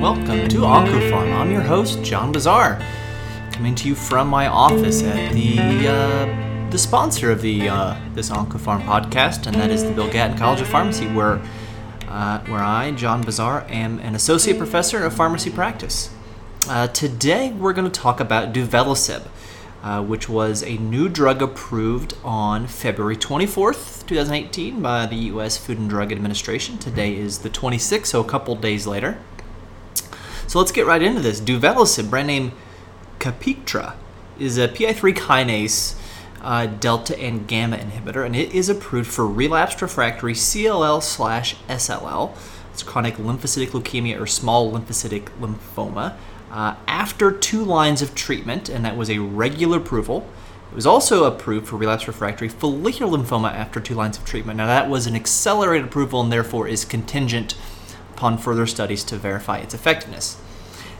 welcome to OncoPharm. I'm your host, John Bossaer, coming to you from my office at the uh, the sponsor of the uh, this OncoPharm podcast, and that is the Bill Gatton College of Pharmacy, where uh, where I, John Bossaer, am an associate professor of pharmacy practice. Uh, today, we're going to talk about Duvelisib, uh, which was a new drug approved on February 24th, 2018, by the U.S. Food and Drug Administration. Today is the 26th, so a couple days later. So let's get right into this. Duvelisib, brand name Copiktra, is a PI3 kinase uh, delta and gamma inhibitor, and it is approved for relapsed refractory CLL slash SLL. It's chronic lymphocytic leukemia or small lymphocytic lymphoma. Uh, after two lines of treatment, and that was a regular approval. It was also approved for relapsed refractory follicular lymphoma after two lines of treatment. Now, that was an accelerated approval and therefore is contingent upon further studies to verify its effectiveness.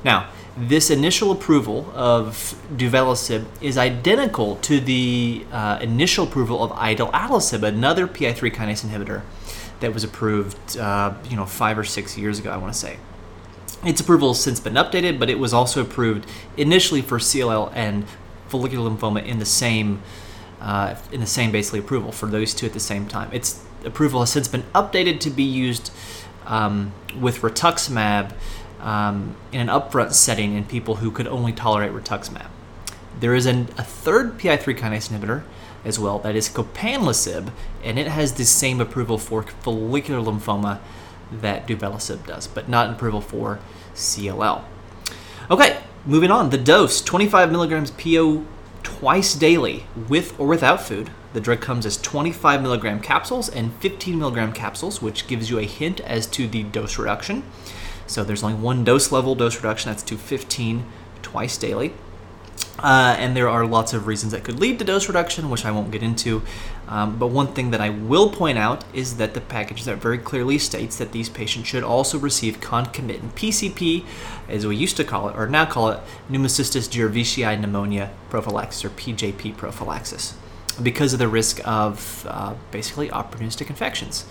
Now, this initial approval of duvelisib is identical to the uh, initial approval of idelalisib, another PI3 kinase inhibitor that was approved, uh, you know, five or six years ago, I want to say. Its approval has since been updated, but it was also approved initially for CLL and follicular lymphoma in the same, uh, in the same basically approval for those two at the same time. Its approval has since been updated to be used um, with rituximab um, in an upfront setting in people who could only tolerate rituximab. There is an, a third PI3 kinase inhibitor as well, that is copanlisib, and it has the same approval for follicular lymphoma that duvelisib does, but not approval for CLL. Okay, moving on. The dose 25 milligrams PO twice daily with or without food. The drug comes as 25 milligram capsules and 15 milligram capsules, which gives you a hint as to the dose reduction. So there's only one dose level dose reduction, that's to 15 twice daily. Uh, and there are lots of reasons that could lead to dose reduction, which I won't get into. Um, but one thing that I will point out is that the package that very clearly states that these patients should also receive concomitant PCP, as we used to call it, or now call it pneumocystis jirovecii pneumonia prophylaxis, or PJP prophylaxis, because of the risk of uh, basically opportunistic infections.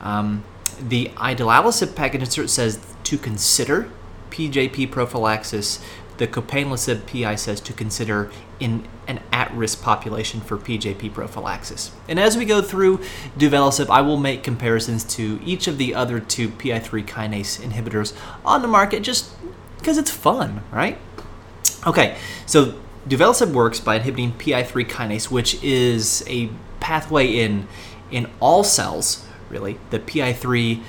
Um, the idelalisib package insert says to consider PJP prophylaxis the copanlisib PI says to consider in an at-risk population for PJP prophylaxis. And as we go through duvelisib, I will make comparisons to each of the other two PI3 kinase inhibitors on the market just because it's fun, right? Okay, so duvelisib works by inhibiting PI3 kinase, which is a pathway in in all cells, really, the PI3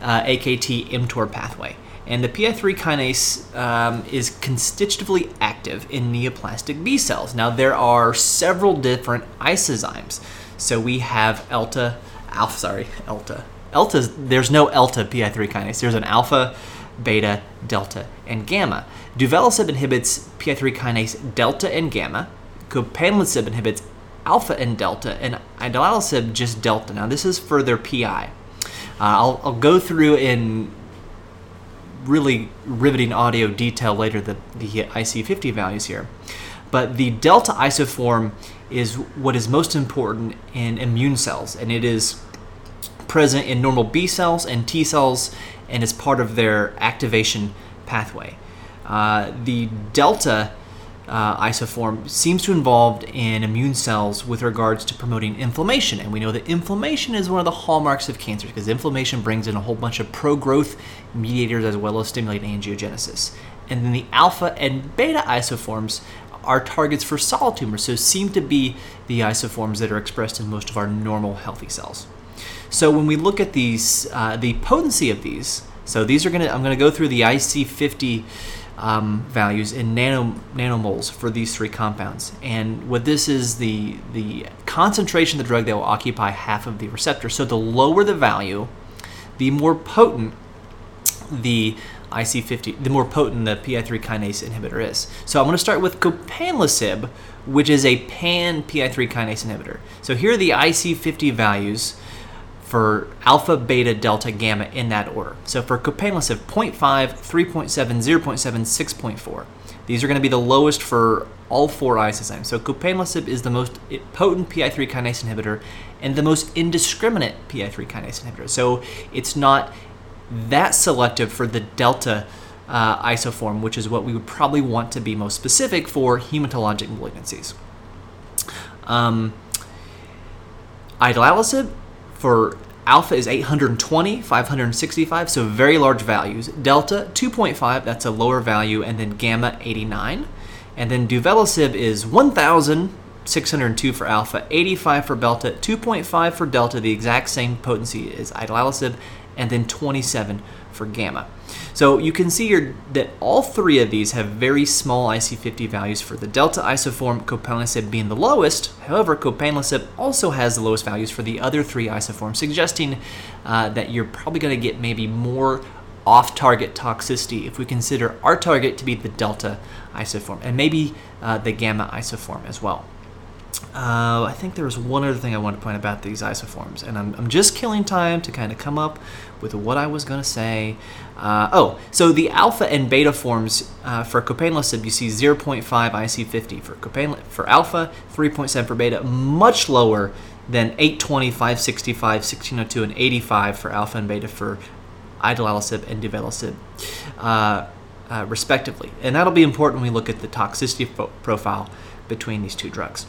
uh, AKT mTOR pathway. And the PI3 kinase um, is constitutively active in neoplastic B cells. Now, there are several different isozymes. So we have ELTA, alpha, sorry, ELTA. ELTA, there's no ELTA PI3 kinase. There's an alpha, beta, delta, and gamma. Duvelisib inhibits PI3 kinase delta and gamma. Copanlisib inhibits alpha and delta, and idelalisib just delta. Now, this is for their PI. Uh, I'll, I'll go through in really riveting audio detail later the, the IC50 values here. But the delta isoform is what is most important in immune cells, and it is present in normal B cells and T cells and is part of their activation pathway. Uh, the delta uh, isoform seems to involved in immune cells with regards to promoting inflammation. And we know that inflammation is one of the hallmarks of cancer because inflammation brings in a whole bunch of pro growth mediators as well as stimulate angiogenesis. And then the alpha and beta isoforms are targets for solid tumors, so seem to be the isoforms that are expressed in most of our normal healthy cells. So when we look at these, uh, the potency of these, so these are gonna, I'm gonna go through the IC50 um, values in nano, nanomoles for these three compounds. And what this is the the concentration of the drug that will occupy half of the receptor. So the lower the value, the more potent the IC50, the more potent the PI3 kinase inhibitor is. So I'm going to start with copanlisib, which is a pan PI3 kinase inhibitor. So here are the IC50 values for alpha, beta, delta, gamma in that order. So for copanlisib, 0.5, 3.7, 0.7, 6.4. These are going to be the lowest for all four isozymes. So copanlisib is the most potent PI3 kinase inhibitor and the most indiscriminate PI3 kinase inhibitor. So it's not that selective for the delta uh, isoform, which is what we would probably want to be most specific for hematologic malignancies. Um, idelalisib for alpha is 820, 565, so very large values. Delta 2.5, that's a lower value, and then gamma 89. And then duvelisib is 1,602 for alpha, 85 for delta, 2.5 for delta, the exact same potency as idelalisib, and then 27 for gamma. So you can see here that all three of these have very small IC50 values for the delta isoform, copanlisib being the lowest. However, copanlisib also has the lowest values for the other three isoforms, suggesting uh, that you're probably going to get maybe more off-target toxicity if we consider our target to be the delta isoform and maybe uh, the gamma isoform as well. Uh, I think there was one other thing I want to point about these isoforms, and I'm, I'm just killing time to kind of come up with what I was going to say. Uh, oh, so the alpha and beta forms uh, for copanlisib, you see 0.5 IC50 for copan for alpha, 3.7 for beta, much lower than 820, 565, 1602, and 85 for alpha and beta for idelalisib and duvelisib, uh, uh, respectively. And that'll be important when we look at the toxicity profile between these two drugs.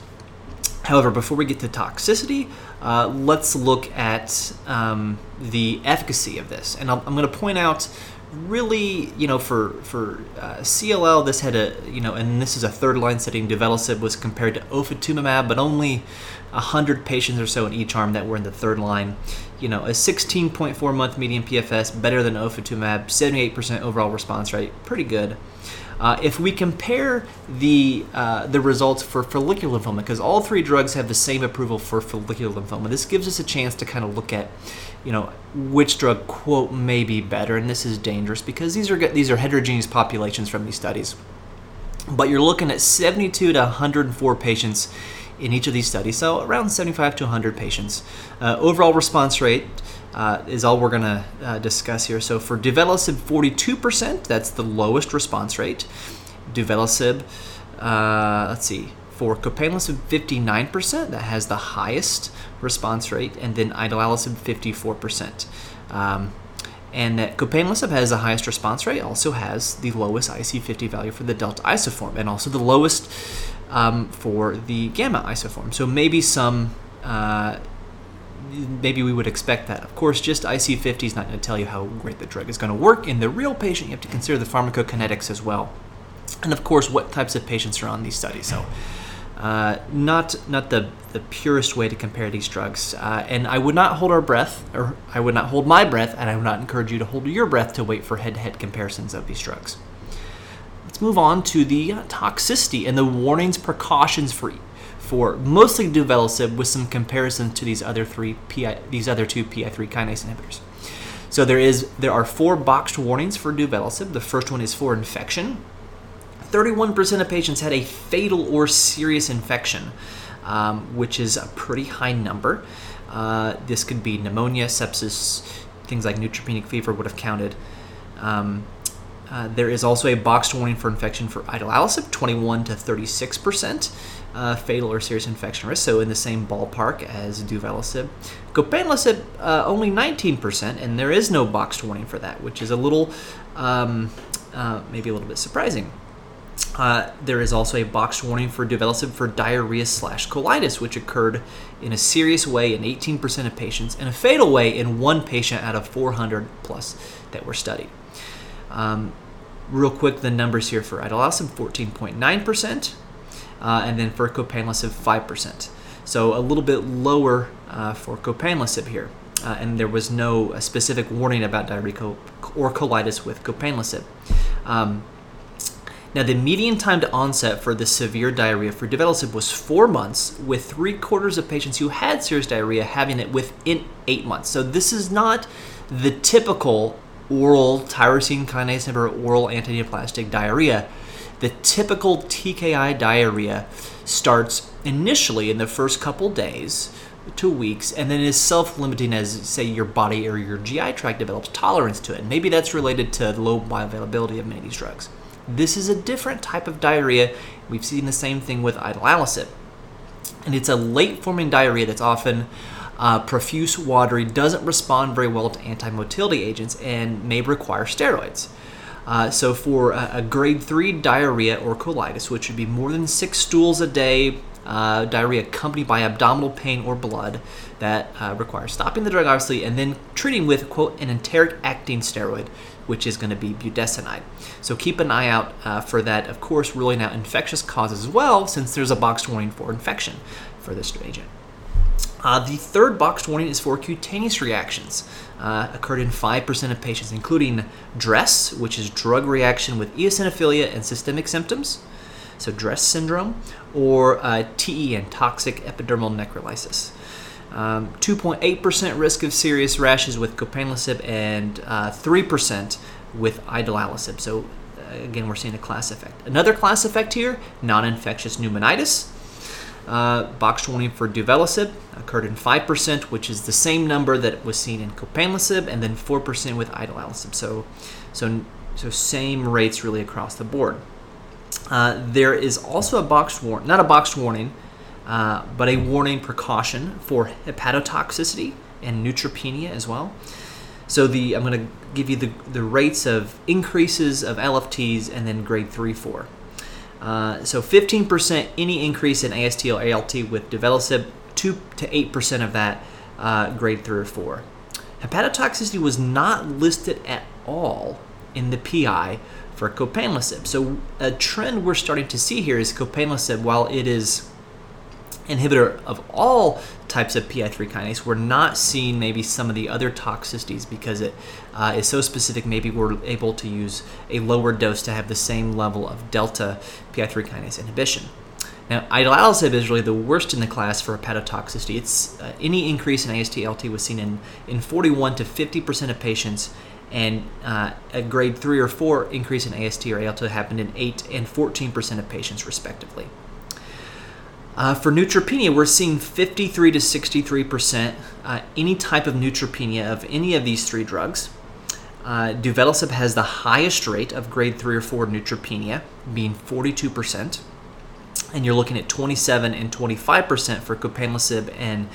However, before we get to toxicity, uh, let's look at um, the efficacy of this. And i am going to point out really, you know, for for uh, CLL, this had a, you know, and this is a third line setting. Duvelisib was compared to ofatumumab, but only 100 patients or so in each arm that were in the third line. You know, a 16.4 month median PFS, better than ofatumab, 78% overall response rate, pretty good. Uh, if we compare the uh, the results for follicular lymphoma, because all three drugs have the same approval for follicular lymphoma, this gives us a chance to kind of look at, you know, which drug quote may be better, and this is dangerous because these are these are heterogeneous populations from these studies. But you're looking at 72 to 104 patients in each of these studies, so around 75 to 100 patients. Uh, overall response rate uh, is all we're going to uh, discuss here. So for duvelisib, 42%, that's the lowest response rate. Duvelisib, uh, let's see, for copanlisib, 59%, that has the highest response rate, and then idelalisib, 54%. Um, and that copanlisib has the highest response rate, also has the lowest IC50 value for the delta isoform, and also the lowest um, for the gamma isoform. So maybe some uh, maybe we would expect that. Of course, just IC50 is not going to tell you how great the drug is going to work. In the real patient, you have to consider the pharmacokinetics as well. And of course, what types of patients are on these studies. So, uh, not not the, the purest way to compare these drugs. Uh, and I would not hold our breath, or I would not hold my breath, and I would not encourage you to hold your breath to wait for head to head comparisons of these drugs. Let's move on to the toxicity and the warnings, precautions for for mostly duvelisib with some comparison to these other three PI, these other two PI3 kinase inhibitors. So there is there are four boxed warnings for duvelisib. The first one is for infection. 31% of patients had a fatal or serious infection, um, which is a pretty high number. Uh, this could be pneumonia, sepsis, things like neutropenic fever would have counted. Um, uh, there is also a boxed warning for infection for idelalisib, 21 to 36 percent uh, fatal or serious infection risk, so in the same ballpark as duvelisib. Copanlisib, uh, only 19%, and there is no boxed warning for that, which is a little, um, uh, maybe a little bit surprising. Uh, there is also a boxed warning for duvelisib for diarrhea slash colitis, which occurred in a serious way in 18% of patients and a fatal way in one patient out of 400 plus that were studied. Um, real quick, the numbers here for idelalisib 14.9%, uh, and then for copanlisib 5%. So a little bit lower uh, for copanlisib here. Uh, and there was no specific warning about diarrhea or colitis with copanlisib. Um, now, the median time to onset for the severe diarrhea for duvelisib was four months, with three quarters of patients who had serious diarrhea having it within eight months. So this is not the typical oral tyrosine kinase inhibitor, oral antineoplastic diarrhea the typical TKI diarrhea starts initially in the first couple days to weeks and then is self-limiting as say your body or your GI tract develops tolerance to it. Maybe that's related to the low bioavailability of many of these drugs. This is a different type of diarrhea. We've seen the same thing with idelalisib. And it's a late forming diarrhea that's often uh, profuse, watery, doesn't respond very well to anti motility agents, and may require steroids. Uh, so for a, a, grade 3 diarrhea or colitis, which would be more than six stools a day, uh, diarrhea accompanied by abdominal pain or blood, that uh, requires stopping the drug, obviously, and then treating with, quote, an enteric acting steroid, which is going to be budesonide. So keep an eye out uh, for that, of course, ruling out infectious causes as well, since there's a box warning for infection for this agent. Uh, the third box warning is for cutaneous reactions. Uh, occurred in 5% of patients, including DRESS, which is drug reaction with eosinophilia and systemic symptoms, so DRESS syndrome, or uh, TEN, toxic epidermal necrolysis. Um, 2.8% risk of serious rashes with copanlisib and uh, 3% with idelalisib. So, uh, again, we're seeing a class effect. Another class effect here non infectious pneumonitis. Uh, box warning for duvelisib occurred in 5%, which is the same number that was seen in copanlisib, and then 4% with idelalisib. So, so, so same rates really across the board. Uh, there is also a box warning, not a box warning, uh, but a warning precaution for hepatotoxicity and neutropenia as well. So the I'm going to give you the, the rates of increases of LFTs and then grade 3, 4. Uh, so 15% any increase in AST or ALT with duvelisib, 2 to 8% of that uh, grade 3 or 4. Hepatotoxicity was not listed at all in the PI for copanlisib. So a trend we're starting to see here is copanlisib, while it is inhibitor of all types of PI3 kinase, we're not seeing maybe some of the other toxicities because it uh, is so specific. Maybe we're able to use a lower dose to have the same level of delta PI3 kinase inhibition. Now, idelalisib is really the worst in the class for hepatotoxicity. It's uh, any increase in AST/ALT was seen in, in 41 to 50 percent of patients, and uh, a grade three or four increase in AST or ALT happened in 8 and 14 percent of patients, respectively. Uh, for neutropenia, we're seeing 53 to 63 percent. Uh, any type of neutropenia of any of these three drugs. Uh, Duvelisib has the highest rate of grade 3 or 4 neutropenia, being 42 percent. And you're looking at 27 and 25 percent for copanlisib and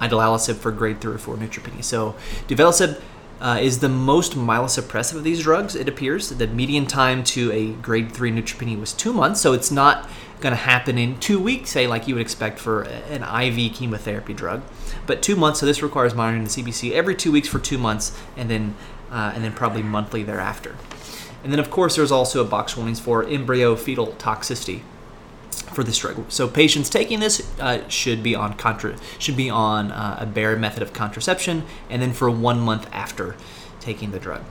idelalisib for grade 3 or 4 neutropenia. So Duvelisib uh, is the most myelosuppressive of these drugs, it appears. The median time to a grade 3 neutropenia was two months, so it's not going to happen in two weeks, say, like you would expect for an IV chemotherapy drug. But two months, so this requires monitoring the CBC every two weeks for two months, and then uh, and then probably monthly thereafter. And then, of course, there's also a box warnings for embryo fetal toxicity for this drug. So patients taking this uh, should be on contra- should be on uh, a bare method of contraception, and then for one month after taking the drug.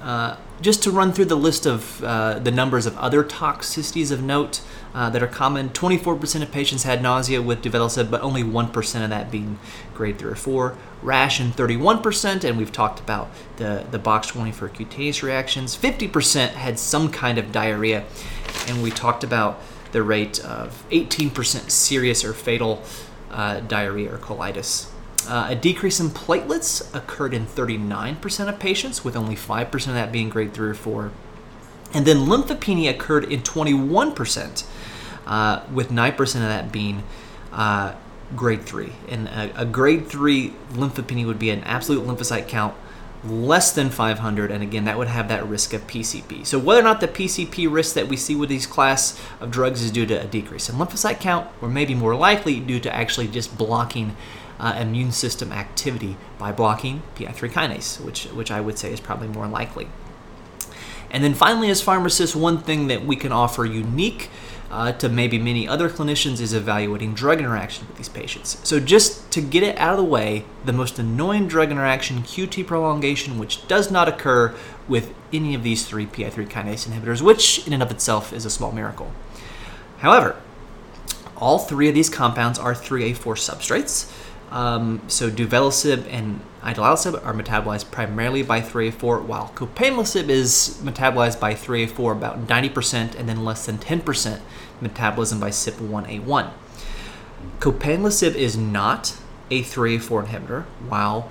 Uh, just to run through the list of uh, the numbers of other toxicities of note uh, that are common 24% of patients had nausea with duvelisib, but only 1% of that being grade 3 or 4. Rash in 31%, and we've talked about the, the box warning for cutaneous reactions. 50% had some kind of diarrhea, and we talked about the rate of 18% serious or fatal uh, diarrhea or colitis. Uh, a decrease in platelets occurred in 39% of patients, with only 5% of that being grade 3 or 4. And then lymphopenia occurred in 21%, uh, with 9% of that being uh, grade 3. And a, a, grade 3 lymphopenia would be an absolute lymphocyte count less than 500, and again, that would have that risk of PCP. So, whether or not the PCP risk that we see with these class of drugs is due to a decrease in lymphocyte count, or maybe more likely due to actually just blocking uh, immune system activity by blocking PI3 kinase, which, which I would say is probably more likely. And then finally, as pharmacists, one thing that we can offer unique uh, to maybe many other clinicians is evaluating drug interaction with these patients. So, just to get it out of the way, the most annoying drug interaction, QT prolongation, which does not occur with any of these three PI3 kinase inhibitors, which in and of itself is a small miracle. However, all three of these compounds are 3A4 substrates. Um, so duvelisib and idelalisib are metabolized primarily by 3A4, while copanlisib is metabolized by 3A4 about 90% and then less than 10% metabolism by CYP1A1. Copanlisib is not a 3A4 inhibitor, while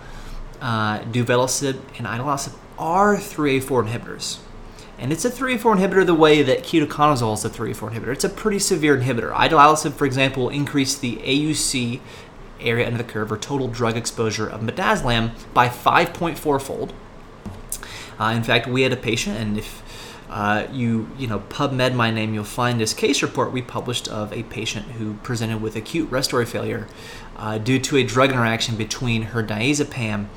uh, duvelisib and idelalisib are 3A4 inhibitors. And it's a 3A4 inhibitor the way that ketoconazole is a 3A4 inhibitor. It's a pretty severe inhibitor. Idelalisib, for example, increased the AUC area under the curve or total drug exposure of midazolam by 5.4 fold. Uh, in fact, we had a patient, and if uh, you you know PubMed my name, you'll find this case report we published of a patient who presented with acute respiratory failure uh, due to a drug interaction between her diazepam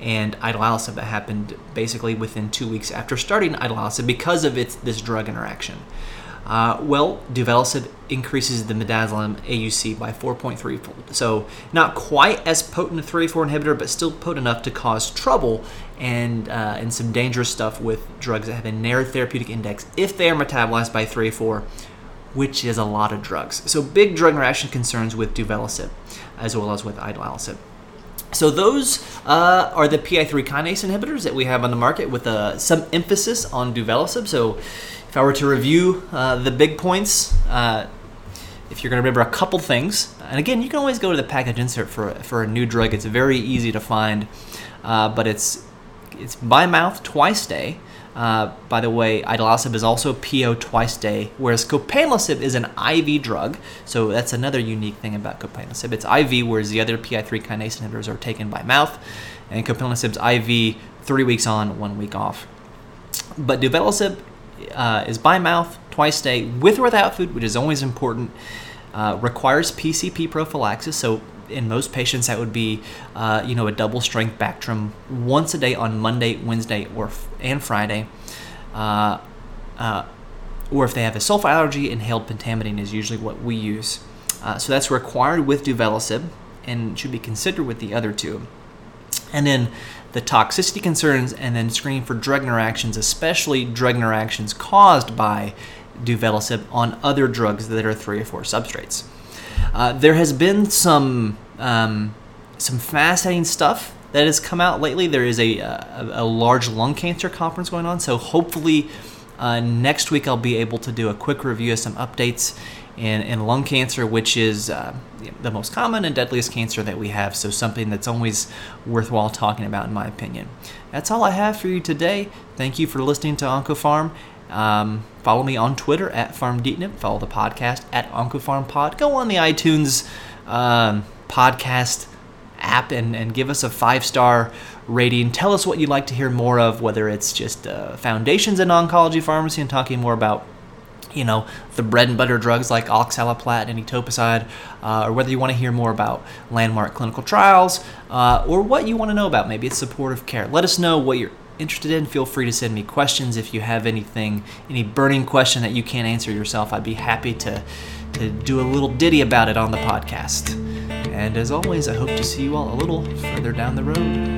and idelalisib that happened basically within two weeks after starting idelalisib because of its this drug interaction. Uh, well, duvelisib increases the midazolam AUC by 4.3 fold. So not quite as potent a 3A4 inhibitor, but still potent enough to cause trouble and uh, and some dangerous stuff with drugs that have a narrow therapeutic index if they are metabolized by 3A4, which is a lot of drugs. So big drug interaction concerns with duvelisib, as well as with idelalisib. So those uh, are the PI3 kinase inhibitors that we have on the market with uh, some emphasis on duvelisib. So if I were to review uh, the big points, uh, if you're going to remember a couple things, and again, you can always go to the package insert for, for a new drug. It's very easy to find, uh, but it's it's by mouth twice a day. Uh, by the way, idelalisib is also PO twice a day, whereas copanlisib is an IV drug. So that's another unique thing about copanlisib. It's IV, whereas the other PI3 kinase inhibitors are taken by mouth, and copanlisib's IV, three weeks on, one week off. But duvelisib uh, is by mouth twice a day with or without food, which is always important. Uh, requires PCP prophylaxis, so in most patients that would be, uh, you know, a double strength Bactrim once a day on Monday, Wednesday, or and Friday. Uh, uh, or if they have a sulfa allergy, inhaled pentamidine is usually what we use. Uh, so that's required with duvelisib and should be considered with the other two. And then the toxicity concerns, and then screening for drug interactions, especially drug interactions caused by duvelisib on other drugs that are 3A4 substrates. Uh, there has been some um, some fascinating stuff that has come out lately. There is a, a, a large lung cancer conference going on, so hopefully uh, next week I'll be able to do a quick review of some updates in, in lung cancer, which is uh, the most common and deadliest cancer that we have. So, something that's always worthwhile talking about, in my opinion. That's all I have for you today. Thank you for listening to OncoPharm. Um, follow me on Twitter at FarmDeetnip. Follow the podcast at OncoPharmPod. Go on the iTunes um, podcast app and, and give us a five star rating. Tell us what you'd like to hear more of, whether it's just uh, foundations in oncology pharmacy and talking more about you know, the bread and butter drugs like oxaliplatin and etoposide, uh, or whether you want to hear more about landmark clinical trials, uh, or what you want to know about. Maybe it's supportive care. Let us know what you're interested in. Feel free to send me questions if you have anything, any burning question that you can't answer yourself. I'd be happy to, to do a little ditty about it on the podcast. And as always, I hope to see you all a little further down the road.